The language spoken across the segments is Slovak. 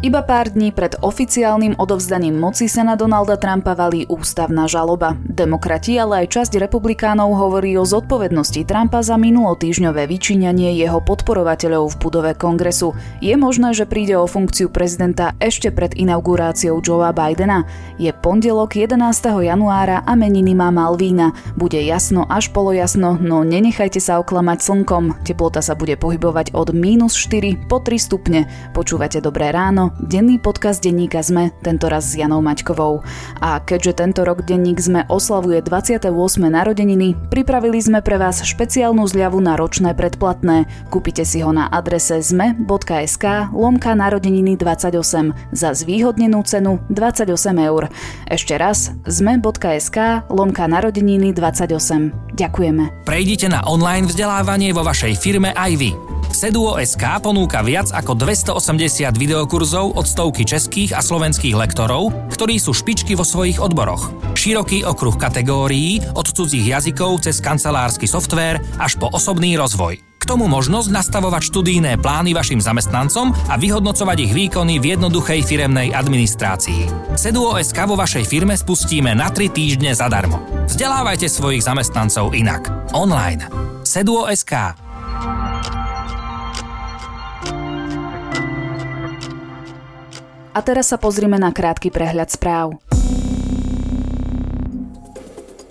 Iba pár dní pred oficiálnym odovzdaním moci sa na Donalda Trumpa valí ústavná žaloba. Demokrati, ale aj časť republikánov hovorí o zodpovednosti Trumpa za minulotýžňové vyčíňanie jeho podporovateľov v budove kongresu. Je možné, že príde o funkciu prezidenta ešte pred inauguráciou Joea Bidena? Je pondelok 11. januára a meniny má Malvína. Bude jasno až polojasno, no nenechajte sa oklamať slnkom. Teplota sa bude pohybovať od minus 4 po 3 stupne. Počúvate Dobré ráno, denný podcast denníka ZME, tentoraz s Janou Maťkovou. A keďže tento rok denník ZME oslavuje 28. narodeniny, pripravili sme pre vás špeciálnu zľavu na ročné predplatné. Kúpite si ho na adrese zme.sk lomka narodeniny 28 za zvýhodnenú cenu 28 eur. Ešte raz zme.sk lomka narodeniny 28. Ďakujeme. Prejdite na online vzdelávanie vo vašej firme aj vy. Seduo.sk ponúka viac ako 280 videokurzov od stovky českých a slovenských lektorov, ktorí sú špičky vo svojich odboroch. Široký okruh kategórií od cudzích jazykov cez kancelársky softvér až po osobný rozvoj. K tomu možnosť nastavovať študijné plány vašim zamestnancom a vyhodnocovať ich výkony v jednoduchej firemnej administrácii. Seduo.sk vo vašej firme spustíme na 3 týždne zadarmo. Vzdelávajte svojich zamestnancov inak. Online. Seduo.sk A teraz sa pozrime na krátky prehľad správ.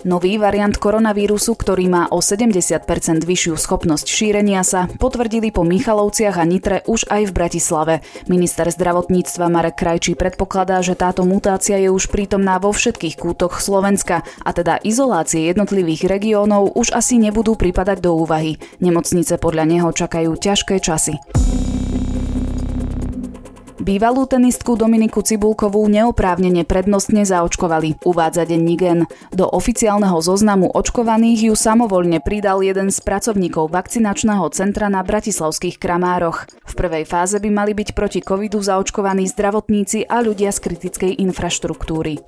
Nový variant koronavírusu, ktorý má o 70% vyššiu schopnosť šírenia sa, potvrdili po Michalovciach a Nitre už aj v Bratislave. Minister zdravotníctva Marek Krajčí predpokladá, že táto mutácia je už prítomná vo všetkých kútoch Slovenska a teda izolácie jednotlivých regiónov už asi nebudú pripadať do úvahy. Nemocnice podľa neho čakajú ťažké časy. Bývalú tenistku Dominiku Cibulkovú neoprávnene prednostne zaočkovali, uvádza denník. Do oficiálneho zoznamu očkovaných ju samovolne pridal jeden z pracovníkov vakcinačného centra na bratislavských Kramároch. V prvej fáze by mali byť proti covidu zaočkovaní zdravotníci a ľudia z kritickej infraštruktúry.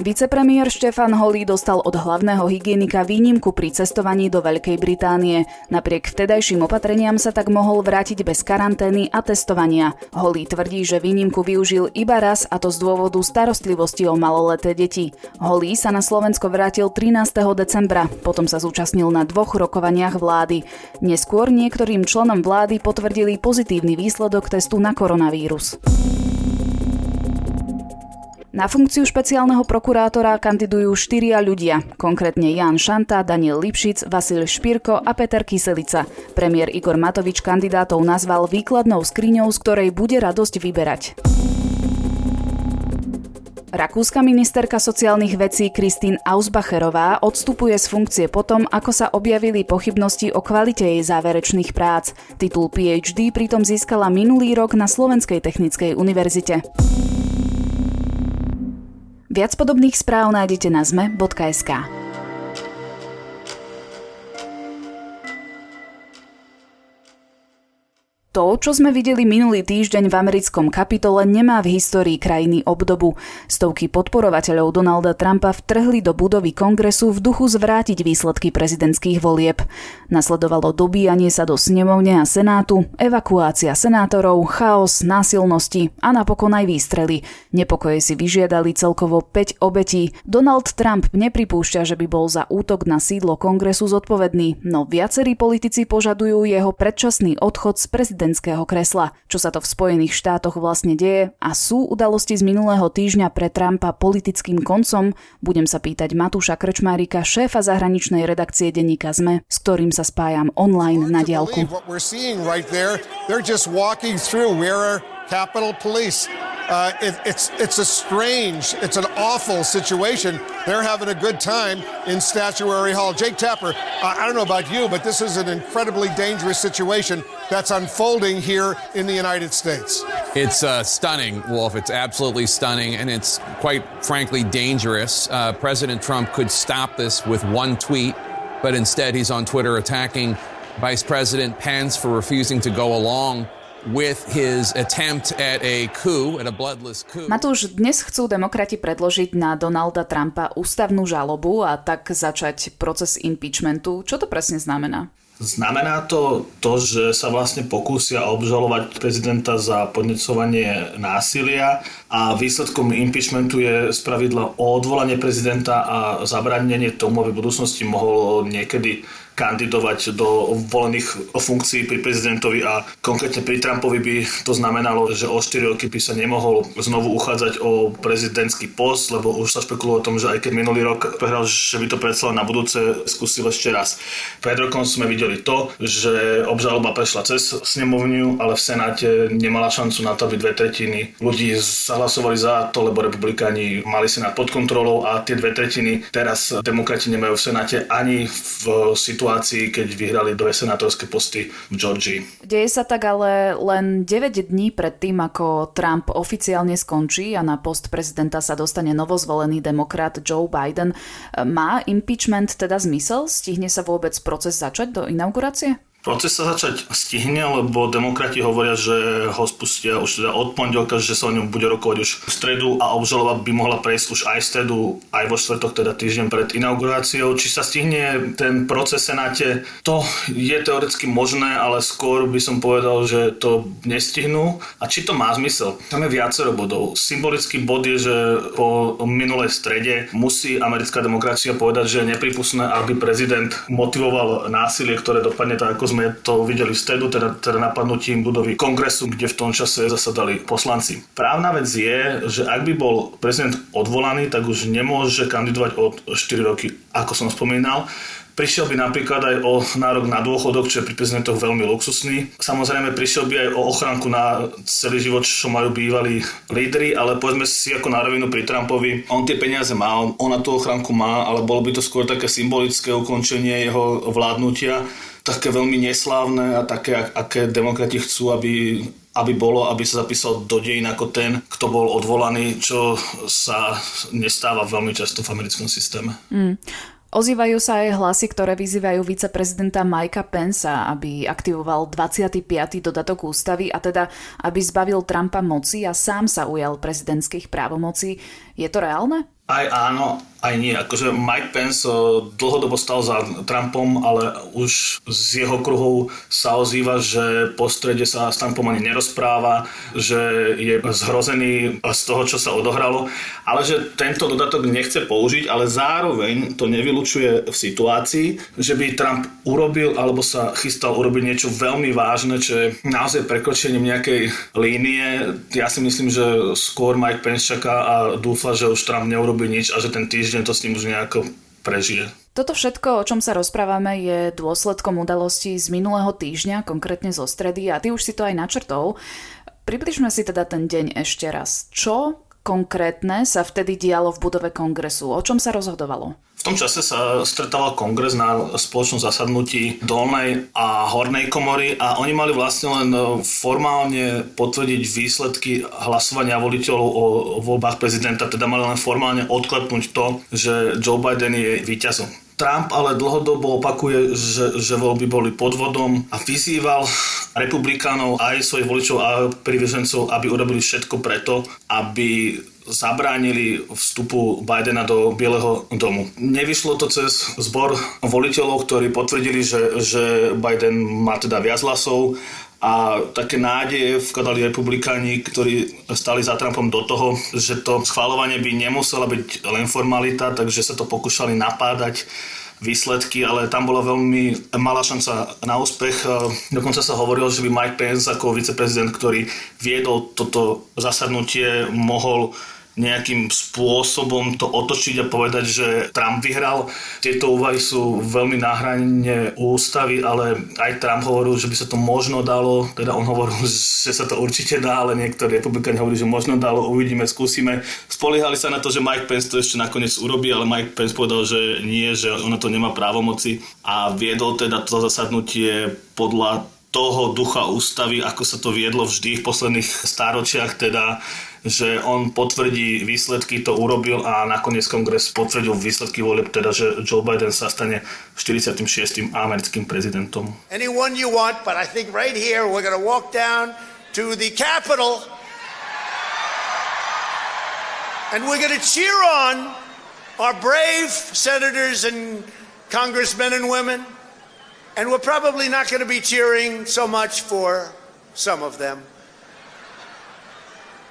Vicepremiér Štefan Holý dostal od hlavného hygienika výnimku pri cestovaní do Veľkej Británie. Napriek vtedajším opatreniam sa tak mohol vrátiť bez karantény a testovania. Holý tvrdí, že výnimku využil iba raz a to z dôvodu starostlivosti o maloleté deti. Holý sa na Slovensko vrátil 13. decembra, potom sa zúčastnil na dvoch rokovaniach vlády. Neskôr niektorým členom vlády potvrdili pozitívny výsledok testu na koronavírus. Na funkciu špeciálneho prokurátora kandidujú štyria ľudia, konkrétne Jan Šanta, Daniel Lipšic, Vasil Špírko a Peter Kyselica. Premiér Igor Matovič kandidátov nazval výkladnou skriňou, z ktorej bude radosť vyberať. Rakúska ministerka sociálnych vecí Kristín Ausbacherová odstupuje z funkcie potom, ako sa objavili pochybnosti o kvalite jej záverečných prác. Titul PhD pritom získala minulý rok na Slovenskej technickej univerzite. Viac podobných správ nájdete na zme.sk. To, čo sme videli minulý týždeň v americkom kapitole, nemá v histórii krajiny obdobu. Stovky podporovateľov Donalda Trumpa vtrhli do budovy kongresu v duchu zvrátiť výsledky prezidentských volieb. Nasledovalo dobíjanie sa do snemovne a senátu, evakuácia senátorov, chaos, násilnosti a napokon aj výstrely. Nepokoje si vyžiadali celkovo 5 obetí. Donald Trump nepripúšťa, že by bol za útok na sídlo kongresu zodpovedný, no viacerí politici požadujú jeho predčasný odchod z prezidentského prezidentského kresla. Čo sa to v Spojených štátoch vlastne deje a sú udalosti z minulého týždňa pre Trumpa politickým koncom, budem sa pýtať Matúša Krčmárika, šéfa zahraničnej redakcie denníka ZME, s ktorým sa spájam online na diálku. Capitol Police. Uh, it, it's it's a strange, it's an awful situation. They're having a good time in Statuary Hall. Jake Tapper, I don't know about you, but this is an incredibly dangerous situation that's unfolding here in the United States. It's uh, stunning, Wolf. It's absolutely stunning, and it's quite frankly dangerous. Uh, President Trump could stop this with one tweet, but instead he's on Twitter attacking Vice President Pence for refusing to go along with his attempt at a coup, at a bloodless coup. Matúš, dnes chcú demokrati predložiť na Donalda Trumpa ústavnú žalobu a tak začať proces impeachmentu. Čo to presne znamená? Znamená to to, že sa vlastne pokúsia obžalovať prezidenta za podnecovanie násilia a výsledkom impeachmentu je spravidla o odvolanie prezidenta a zabranenie tomu, aby v budúcnosti mohol niekedy kandidovať do volených funkcií pri prezidentovi a konkrétne pri Trumpovi by to znamenalo, že o 4 roky by sa nemohol znovu uchádzať o prezidentský post, lebo už sa špekulo o tom, že aj keď minulý rok prehral, že by to predsa na budúce skúsil ešte raz. Pred rokom sme videli to, že obžaloba prešla cez snemovňu, ale v Senáte nemala šancu na to, aby dve tretiny ľudí zahlasovali za to, lebo republikáni mali Senát pod kontrolou a tie dve tretiny teraz demokrati nemajú v Senáte ani v situácii situácii, keď vyhrali dve senátorské posty v Georgii. Deje sa tak ale len 9 dní pred tým, ako Trump oficiálne skončí a na post prezidenta sa dostane novozvolený demokrat Joe Biden. Má impeachment teda zmysel? Stihne sa vôbec proces začať do inaugurácie? Proces sa začať stihne, lebo demokrati hovoria, že ho spustia už teda od pondelka, že sa o ňom bude rokovať už v stredu a obžaloba by mohla prejsť už aj v stredu, aj vo štvrtok, teda týždeň pred inauguráciou. Či sa stihne ten proces v Senáte, to je teoreticky možné, ale skôr by som povedal, že to nestihnú. A či to má zmysel? Tam je viacero bodov. Symbolický bod je, že po minulej strede musí americká demokracia povedať, že je nepripustné, aby prezident motivoval násilie, ktoré dopadne tak, ako sme to videli v stredu, teda, teda napadnutím budovy kongresu, kde v tom čase zasadali poslanci. Právna vec je, že ak by bol prezident odvolaný, tak už nemôže kandidovať od 4 roky, ako som spomínal. Prišiel by napríklad aj o nárok na dôchodok, čo je pri prezidentoch veľmi luxusný. Samozrejme prišiel by aj o ochranku na celý život, čo majú bývalí lídry, ale povedzme si ako na rovinu pri Trumpovi, on tie peniaze má, on, on na tú ochranku má, ale bolo by to skôr také symbolické ukončenie jeho vládnutia také veľmi neslávne a také, aké demokrati chcú, aby, aby bolo, aby sa zapísal do dejín ako ten, kto bol odvolaný, čo sa nestáva veľmi často v americkom systéme. Mm. Ozývajú sa aj hlasy, ktoré vyzývajú viceprezidenta Mikea Pensa, aby aktivoval 25. dodatok ústavy a teda aby zbavil Trumpa moci a sám sa ujal prezidentských právomocí. Je to reálne? Aj áno, aj nie. Akože Mike Pence eh, dlhodobo stal za Trumpom, ale už z jeho kruhov sa ozýva, že po strede sa s Trumpom ani nerozpráva, že je zhrozený z toho, čo sa odohralo, ale že tento dodatok nechce použiť, ale zároveň to nevylučuje v situácii, že by Trump urobil alebo sa chystal urobiť niečo veľmi vážne, čo je naozaj prekročením nejakej línie. Ja si myslím, že skôr Mike Pence čaká a dúfa, že už Trump neurobi nič a že ten týždeň to s ním už nejako prežije. Toto všetko, o čom sa rozprávame, je dôsledkom udalostí z minulého týždňa, konkrétne zo stredy a ty už si to aj načrtol. Približme si teda ten deň ešte raz. Čo konkrétne sa vtedy dialo v budove kongresu? O čom sa rozhodovalo? V tom čase sa stretával kongres na spoločnom zasadnutí dolnej a hornej komory a oni mali vlastne len formálne potvrdiť výsledky hlasovania voliteľov o voľbách prezidenta, teda mali len formálne odklepnúť to, že Joe Biden je víťazom. Trump ale dlhodobo opakuje, že, že voľby boli podvodom a vyzýval republikánov aj svojich voličov a privržencov, aby urobili všetko preto, aby zabránili vstupu Bidena do Bieleho domu. Nevyšlo to cez zbor voliteľov, ktorí potvrdili, že, že Biden má teda viac hlasov a také nádeje vkladali republikáni, ktorí stali za Trumpom do toho, že to schváľovanie by nemusela byť len formalita, takže sa to pokúšali napádať výsledky, ale tam bola veľmi malá šanca na úspech. Dokonca sa hovorilo, že by Mike Pence ako viceprezident, ktorý viedol toto zasadnutie, mohol nejakým spôsobom to otočiť a povedať, že Trump vyhral. Tieto úvahy sú veľmi na hrane ústavy, ale aj Trump hovoril, že by sa to možno dalo, teda on hovoril, že sa to určite dá, ale niektorí republikáni hovorili, že možno dalo, uvidíme, skúsime. Spoliehali sa na to, že Mike Pence to ešte nakoniec urobí, ale Mike Pence povedal, že nie, že ona to nemá právomoci a viedol teda to zasadnutie podľa toho ducha ústavy, ako sa to viedlo vždy v posledných stáročiach, teda že on potvrdí výsledky, to urobil a nakoniec kongres potvrdil výsledky volieb, teda že Joe Biden sa stane 46. americkým prezidentom. Anyone you want, but I think right here we're to walk down to the Capitol and we're to cheer on our brave senators and congressmen and women And we're probably not to be cheering so much for some of them.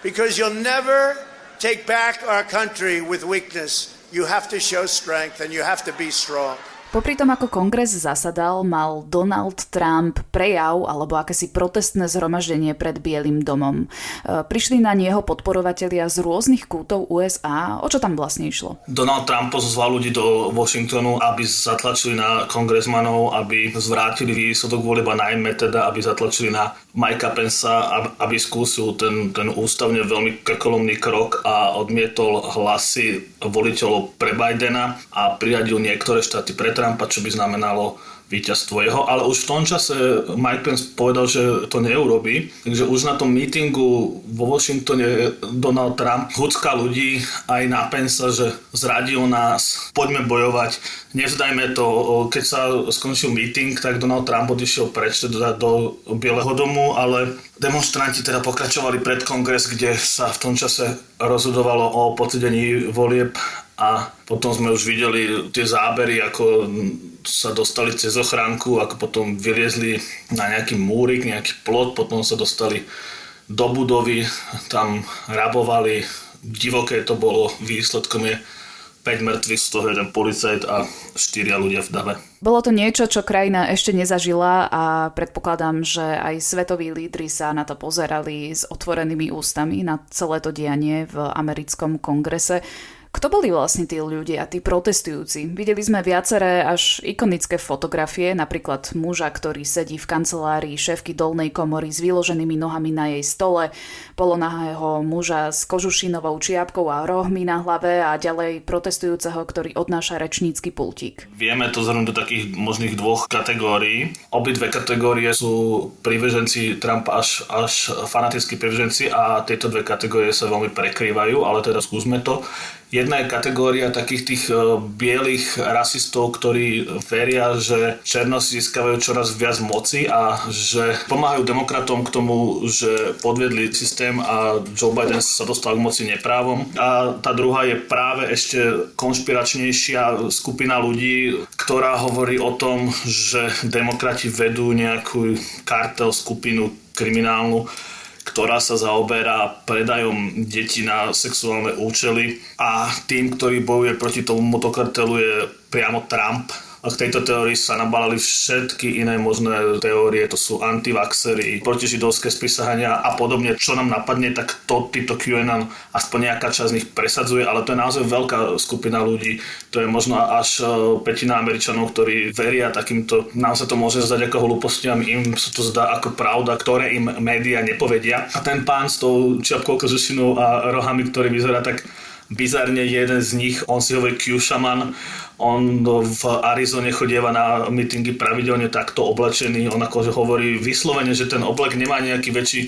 Because you'll never take back our country with weakness. You have to show strength and you have to be strong. Popri tom, ako kongres zasadal, mal Donald Trump prejav alebo akési protestné zhromaždenie pred Bielým domom. E, prišli na neho podporovatelia z rôznych kútov USA. O čo tam vlastne išlo? Donald Trump pozval ľudí do Washingtonu, aby zatlačili na kongresmanov, aby zvrátili výsledok volieb a najmä teda, aby zatlačili na Mikea Pensa, aby skúsil ten, ten ústavne veľmi krkolomný krok a odmietol hlasy voliteľov pre Bidena a priradil niektoré štáty pre Trumpa, čo by znamenalo víťazstvo jeho, ale už v tom čase Mike Pence povedal, že to neurobí, takže už na tom mítingu vo Washingtone Donald Trump hucka ľudí aj na Pensa, že zradil nás, poďme bojovať, nevzdajme to. Keď sa skončil meeting, tak Donald Trump odišiel preč teda do Bieleho domu, ale demonstranti teda pokračovali pred kongres, kde sa v tom čase rozhodovalo o potvrdení volieb a potom sme už videli tie zábery, ako sa dostali cez ochránku, ako potom vyliezli na nejaký múrik, nejaký plot, potom sa dostali do budovy, tam rabovali, divoké to bolo, výsledkom je 5 mŕtvych, z toho jeden policajt a 4 ľudia v dave. Bolo to niečo, čo krajina ešte nezažila a predpokladám, že aj svetoví lídry sa na to pozerali s otvorenými ústami na celé to dianie v americkom kongrese. Kto boli vlastne tí ľudia, tí protestujúci? Videli sme viaceré až ikonické fotografie, napríklad muža, ktorý sedí v kancelárii šéfky dolnej komory s vyloženými nohami na jej stole, polonahého muža s kožušinovou čiapkou a rohmi na hlave a ďalej protestujúceho, ktorý odnáša rečnícky pultík. Vieme to zhrnúť do takých možných dvoch kategórií. Obidve kategórie sú priveženci Trumpa až, až fanatickí priveženci a tieto dve kategórie sa veľmi prekrývajú, ale teda skúsme to. Jedna je kategória takých tých e, bielých rasistov, ktorí veria, že černosti získavajú čoraz viac moci a že pomáhajú demokratom k tomu, že podvedli systém a Joe Biden sa dostal k moci neprávom. A tá druhá je práve ešte konšpiračnejšia skupina ľudí, ktorá hovorí o tom, že demokrati vedú nejakú kartel skupinu kriminálnu, ktorá sa zaoberá predajom detí na sexuálne účely. A tým, ktorý bojuje proti tomu motokartelu je priamo Trump, k tejto teórii sa nabalali všetky iné možné teórie, to sú antivaxery, protižidovské spísahania a podobne. Čo nám napadne, tak to týto QAnon aspoň nejaká časť z nich presadzuje, ale to je naozaj veľká skupina ľudí. To je možno až e, petina Američanov, ktorí veria takýmto, nám sa to môže zdať ako hlúpostiam, im sa to zdá ako pravda, ktoré im médiá nepovedia. A ten pán s tou čiapkou kožušinou a rohami, ktorý vyzerá tak bizarne jeden z nich, on si hovorí Q-šaman, on v Arizone chodieva na mítingy pravidelne takto oblečený, on akože hovorí vyslovene, že ten oblek nemá nejaký väčší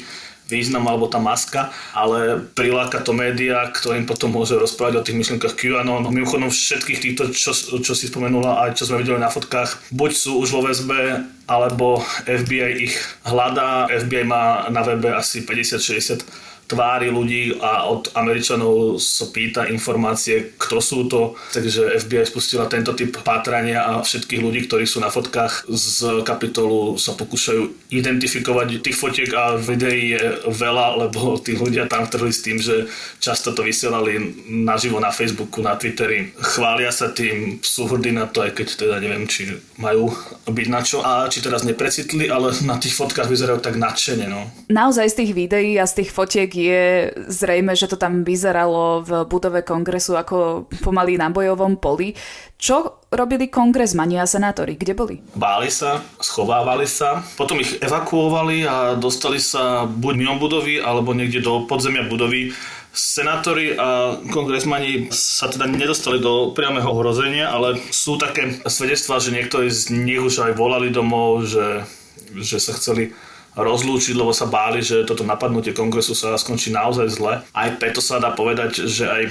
význam alebo tá maska, ale priláka to média, ktorým potom môže rozprávať o tých myšlienkach QAnon. Mimochodom všetkých týchto, čo, čo si spomenula a čo sme videli na fotkách, buď sú už vo väzbe, alebo FBI ich hľadá. FBI má na webe asi 50-60 tvári ľudí a od Američanov sa pýta informácie, kto sú to. Takže FBI spustila tento typ pátrania a všetkých ľudí, ktorí sú na fotkách z kapitolu sa pokúšajú identifikovať. Tých fotiek a videí je veľa, lebo tí ľudia tam trhli s tým, že často to vysielali naživo na Facebooku, na Twitteri. Chvália sa tým, sú hrdí na to, aj keď teda neviem, či majú byť na čo a či teraz neprecitli, ale na tých fotkách vyzerajú tak nadšene. No. Naozaj z tých videí a z tých fotiek je zrejme, že to tam vyzeralo v budove kongresu ako pomaly na bojovom poli. Čo robili kongresmani a senátori? Kde boli? Báli sa, schovávali sa, potom ich evakuovali a dostali sa buď mimo budovy alebo niekde do podzemia budovy. Senátori a kongresmani sa teda nedostali do priamého hrozenia, ale sú také svedectvá, že niektorí z nich už aj volali domov, že, že sa chceli rozlúčiť, lebo sa báli, že toto napadnutie kongresu sa skončí naozaj zle. Aj preto sa dá povedať, že aj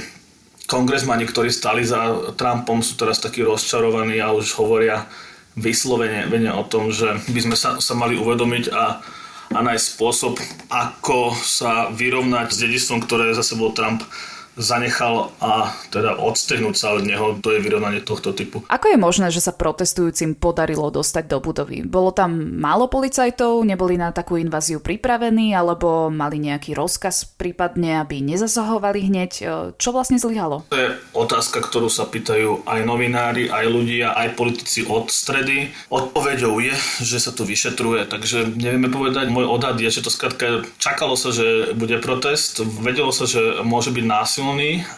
kongresmani, ktorí stali za Trumpom, sú teraz takí rozčarovaní a už hovoria vyslovene o tom, že by sme sa, sa mali uvedomiť a, a nájsť spôsob, ako sa vyrovnať s dedistvom, ktoré za sebou Trump zanechal a teda odstehnúť sa od neho, to je vyrovnanie tohto typu. Ako je možné, že sa protestujúcim podarilo dostať do budovy? Bolo tam málo policajtov, neboli na takú inváziu pripravení, alebo mali nejaký rozkaz prípadne, aby nezasahovali hneď? Čo vlastne zlyhalo? To je otázka, ktorú sa pýtajú aj novinári, aj ľudia, aj politici od stredy. Odpoveďou je, že sa to vyšetruje, takže nevieme povedať. Môj odhad je, že to skrátka čakalo sa, že bude protest, vedelo sa, že môže byť násilný,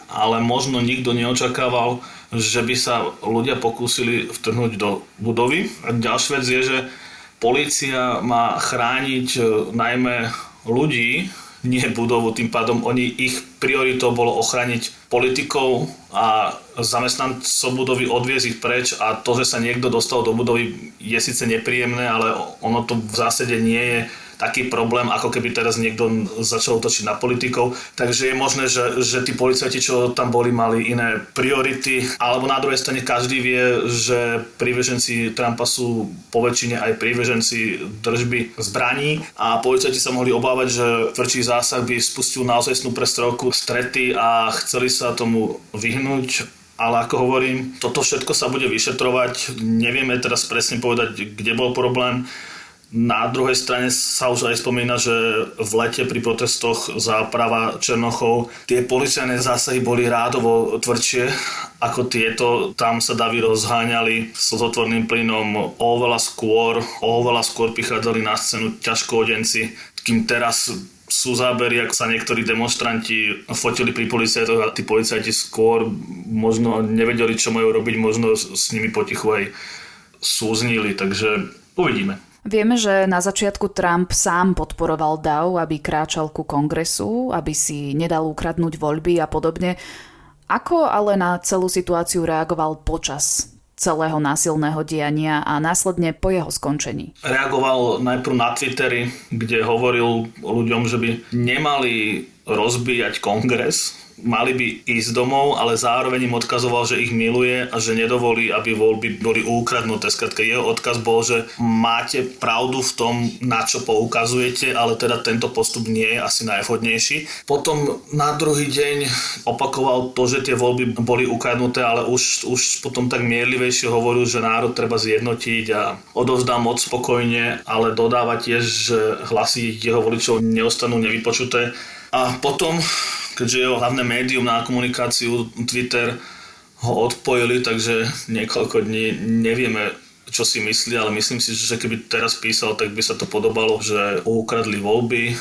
ale možno nikto neočakával, že by sa ľudia pokúsili vtrhnúť do budovy. A ďalšia vec je, že policia má chrániť e, najmä ľudí, nie budovu, tým pádom oni, ich prioritou bolo ochrániť politikov a zamestnancov budovy odviezť ich preč a to, že sa niekto dostal do budovy je síce nepríjemné, ale ono to v zásade nie je taký problém, ako keby teraz niekto začal točiť na politikov. Takže je možné, že, že tí policajti, čo tam boli, mali iné priority. Alebo na druhej strane každý vie, že príbeženci Trumpa sú po väčšine aj príbeženci držby zbraní a policajti sa mohli obávať, že tvrdší zásah by spustil naozaj snú prestrelku strety a chceli sa tomu vyhnúť ale ako hovorím, toto všetko sa bude vyšetrovať. Nevieme teraz presne povedať, kde bol problém. Na druhej strane sa už aj spomína, že v lete pri protestoch za práva Černochov tie policajné zásahy boli rádovo tvrdšie ako tieto. Tam sa davy rozháňali s otvorným plynom oveľa skôr, oveľa skôr prichádzali na scénu ťažkohodenci, kým teraz sú zábery, ako sa niektorí demonstranti fotili pri policajtoch a tí policajti skôr možno nevedeli, čo majú robiť, možno s nimi potichu aj súznili, takže uvidíme. Vieme, že na začiatku Trump sám podporoval DAO, aby kráčal ku kongresu, aby si nedal ukradnúť voľby a podobne. Ako ale na celú situáciu reagoval počas celého násilného diania a následne po jeho skončení? Reagoval najprv na Twittery, kde hovoril ľuďom, že by nemali rozbíjať kongres, mali by ísť domov, ale zároveň im odkazoval, že ich miluje a že nedovolí, aby voľby boli ukradnuté. Skrátka jeho odkaz bol, že máte pravdu v tom, na čo poukazujete, ale teda tento postup nie je asi najvhodnejší. Potom na druhý deň opakoval to, že tie voľby boli ukradnuté, ale už, už potom tak mierlivejšie hovoril, že národ treba zjednotiť a odovzdá moc spokojne, ale dodáva tiež, že hlasy jeho voličov neostanú nevypočuté. A potom keďže jeho hlavné médium na komunikáciu Twitter ho odpojili, takže niekoľko dní nevieme, čo si myslí, ale myslím si, že keby teraz písal, tak by sa to podobalo, že ukradli voľby,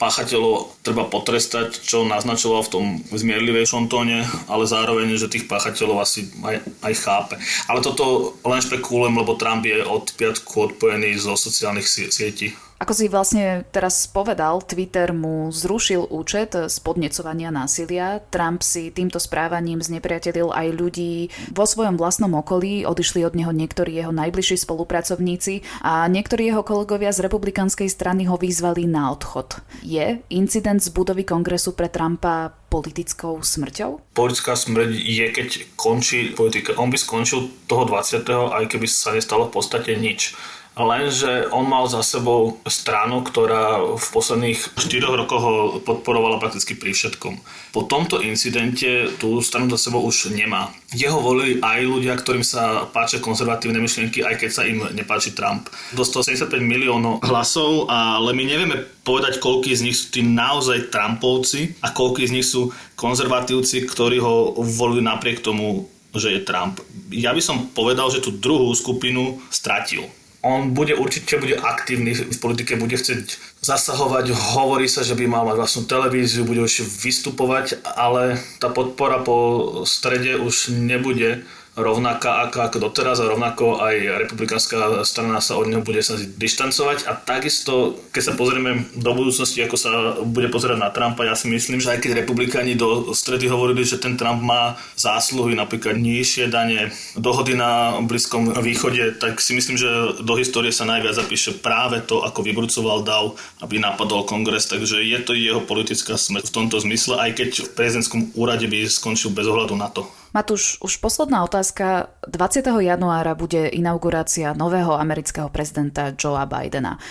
páchateľov treba potrestať, čo naznačoval v tom zmierlivejšom tóne, ale zároveň, že tých páchateľov asi aj, aj chápe. Ale toto len špekulujem, lebo Trump je od piatku odpojený zo sociálnych sietí. Ako si vlastne teraz povedal, Twitter mu zrušil účet z podnecovania násilia. Trump si týmto správaním znepriatelil aj ľudí vo svojom vlastnom okolí. Odišli od neho niektorí jeho najbližší spolupracovníci a niektorí jeho kolegovia z republikanskej strany ho vyzvali na odchod. Je incident z budovy kongresu pre Trumpa politickou smrťou? Politická smrť je, keď končí politika. On by skončil toho 20. aj keby sa nestalo v podstate nič lenže on mal za sebou stranu, ktorá v posledných 4 rokoch ho podporovala prakticky pri všetkom. Po tomto incidente tú stranu za sebou už nemá. Jeho volili aj ľudia, ktorým sa páčia konzervatívne myšlienky, aj keď sa im nepáči Trump. Dostal 75 miliónov hlasov, ale my nevieme povedať, koľký z nich sú tí naozaj Trumpovci a koľký z nich sú konzervatívci, ktorí ho volili napriek tomu, že je Trump. Ja by som povedal, že tú druhú skupinu stratil on bude určite bude aktívny v politike, bude chcieť zasahovať, hovorí sa, že by mal mať vlastnú televíziu, bude už vystupovať, ale tá podpora po strede už nebude rovnaká ako, ako doteraz a rovnako aj republikánska strana sa od neho bude sa dištancovať a takisto, keď sa pozrieme do budúcnosti, ako sa bude pozerať na Trumpa, ja si myslím, že aj keď republikáni do stredy hovorili, že ten Trump má zásluhy, napríklad nižšie dane, dohody na Blízkom východe, tak si myslím, že do histórie sa najviac zapíše práve to, ako vybrúcoval DAO, aby napadol kongres, takže je to jeho politická smrť v tomto zmysle, aj keď v prezidentskom úrade by skončil bez ohľadu na to. Matúš, už posledná otázka. 20. januára bude inaugurácia nového amerického prezidenta Joea Bidena.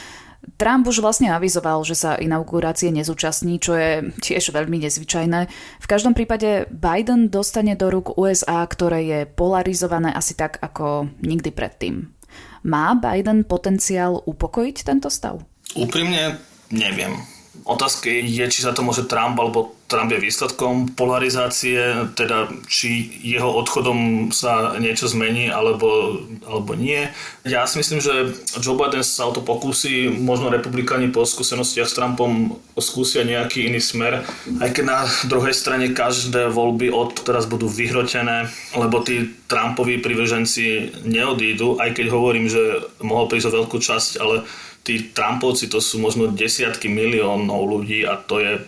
Trump už vlastne avizoval, že sa inaugurácie nezúčastní, čo je tiež veľmi nezvyčajné. V každom prípade Biden dostane do rúk USA, ktoré je polarizované asi tak ako nikdy predtým. Má Biden potenciál upokojiť tento stav? Úprimne neviem. Otázka je, či sa to môže Trump alebo Trump je výsledkom polarizácie, teda či jeho odchodom sa niečo zmení alebo, alebo nie. Ja si myslím, že Joe Biden sa o to pokusí, možno republikáni po skúsenostiach s Trumpom skúsia nejaký iný smer, aj keď na druhej strane každé voľby od teraz budú vyhrotené, lebo tí Trumpoví privrženci neodídu, aj keď hovorím, že mohol prísť o veľkú časť, ale tí Trumpovci to sú možno desiatky miliónov ľudí a to je,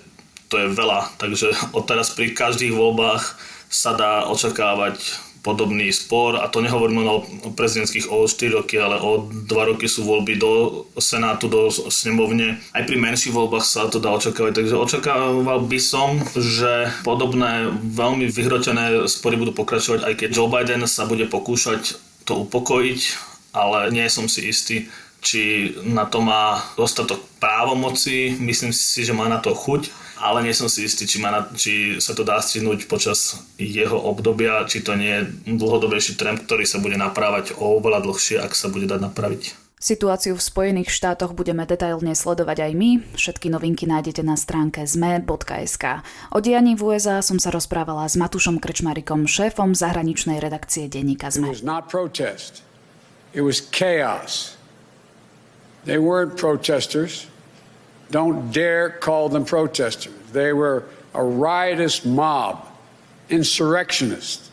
to je veľa. Takže odteraz pri každých voľbách sa dá očakávať podobný spor a to nehovorím o prezidentských o 4 roky, ale o 2 roky sú voľby do Senátu, do snemovne. Aj pri menších voľbách sa to dá očakávať, takže očakával by som, že podobné veľmi vyhrotené spory budú pokračovať, aj keď Joe Biden sa bude pokúšať to upokojiť, ale nie som si istý, či na to má dostatok právomoci, myslím si, že má na to chuť, ale nie som si istý, či, má na, či sa to dá stihnúť počas jeho obdobia, či to nie je dlhodobejší trend, ktorý sa bude naprávať oveľa dlhšie, ak sa bude dať napraviť. Situáciu v Spojených štátoch budeme detailne sledovať aj my. Všetky novinky nájdete na stránke zme.sk. O dianí v USA som sa rozprávala s Matušom Krčmarikom, šéfom zahraničnej redakcie denníka ZME. It was not protest. It was chaos. They weren't protesters. Don't dare call them protesters. They were a riotous mob, insurrectionists,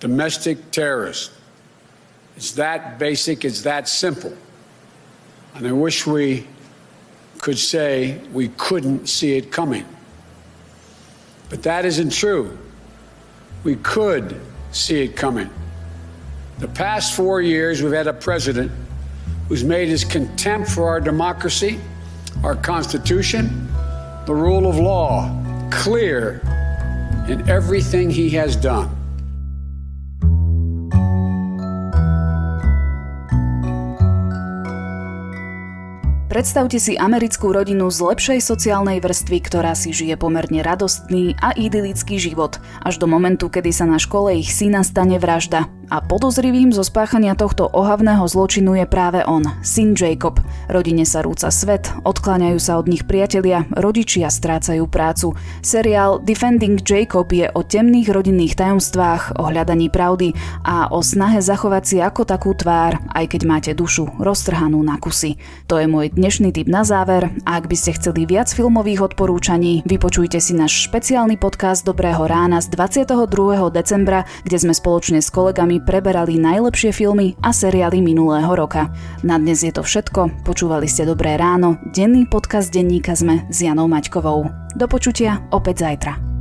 domestic terrorists. It's that basic, it's that simple. And I wish we could say we couldn't see it coming. But that isn't true. We could see it coming. The past four years, we've had a president who's made his contempt for our democracy, our Constitution, the rule of law clear in everything he has done. Predstavte si americkú rodinu z lepšej sociálnej vrstvy, ktorá si žije pomerne radostný a idylický život, až do momentu, kedy sa na škole ich syna stane vražda. A podozrivým zo spáchania tohto ohavného zločinu je práve on, syn Jacob. Rodine sa rúca svet, odkláňajú sa od nich priatelia, rodičia strácajú prácu. Seriál Defending Jacob je o temných rodinných tajomstvách, o hľadaní pravdy a o snahe zachovať si ako takú tvár, aj keď máte dušu roztrhanú na kusy. To je môj dnešný tip na záver a ak by ste chceli viac filmových odporúčaní, vypočujte si náš špeciálny podcast Dobrého rána z 22. decembra, kde sme spoločne s kolegami preberali najlepšie filmy a seriály minulého roka. Na dnes je to všetko, počúvali ste Dobré ráno, denný podcast denníka sme s Janou Maťkovou. Do počutia opäť zajtra.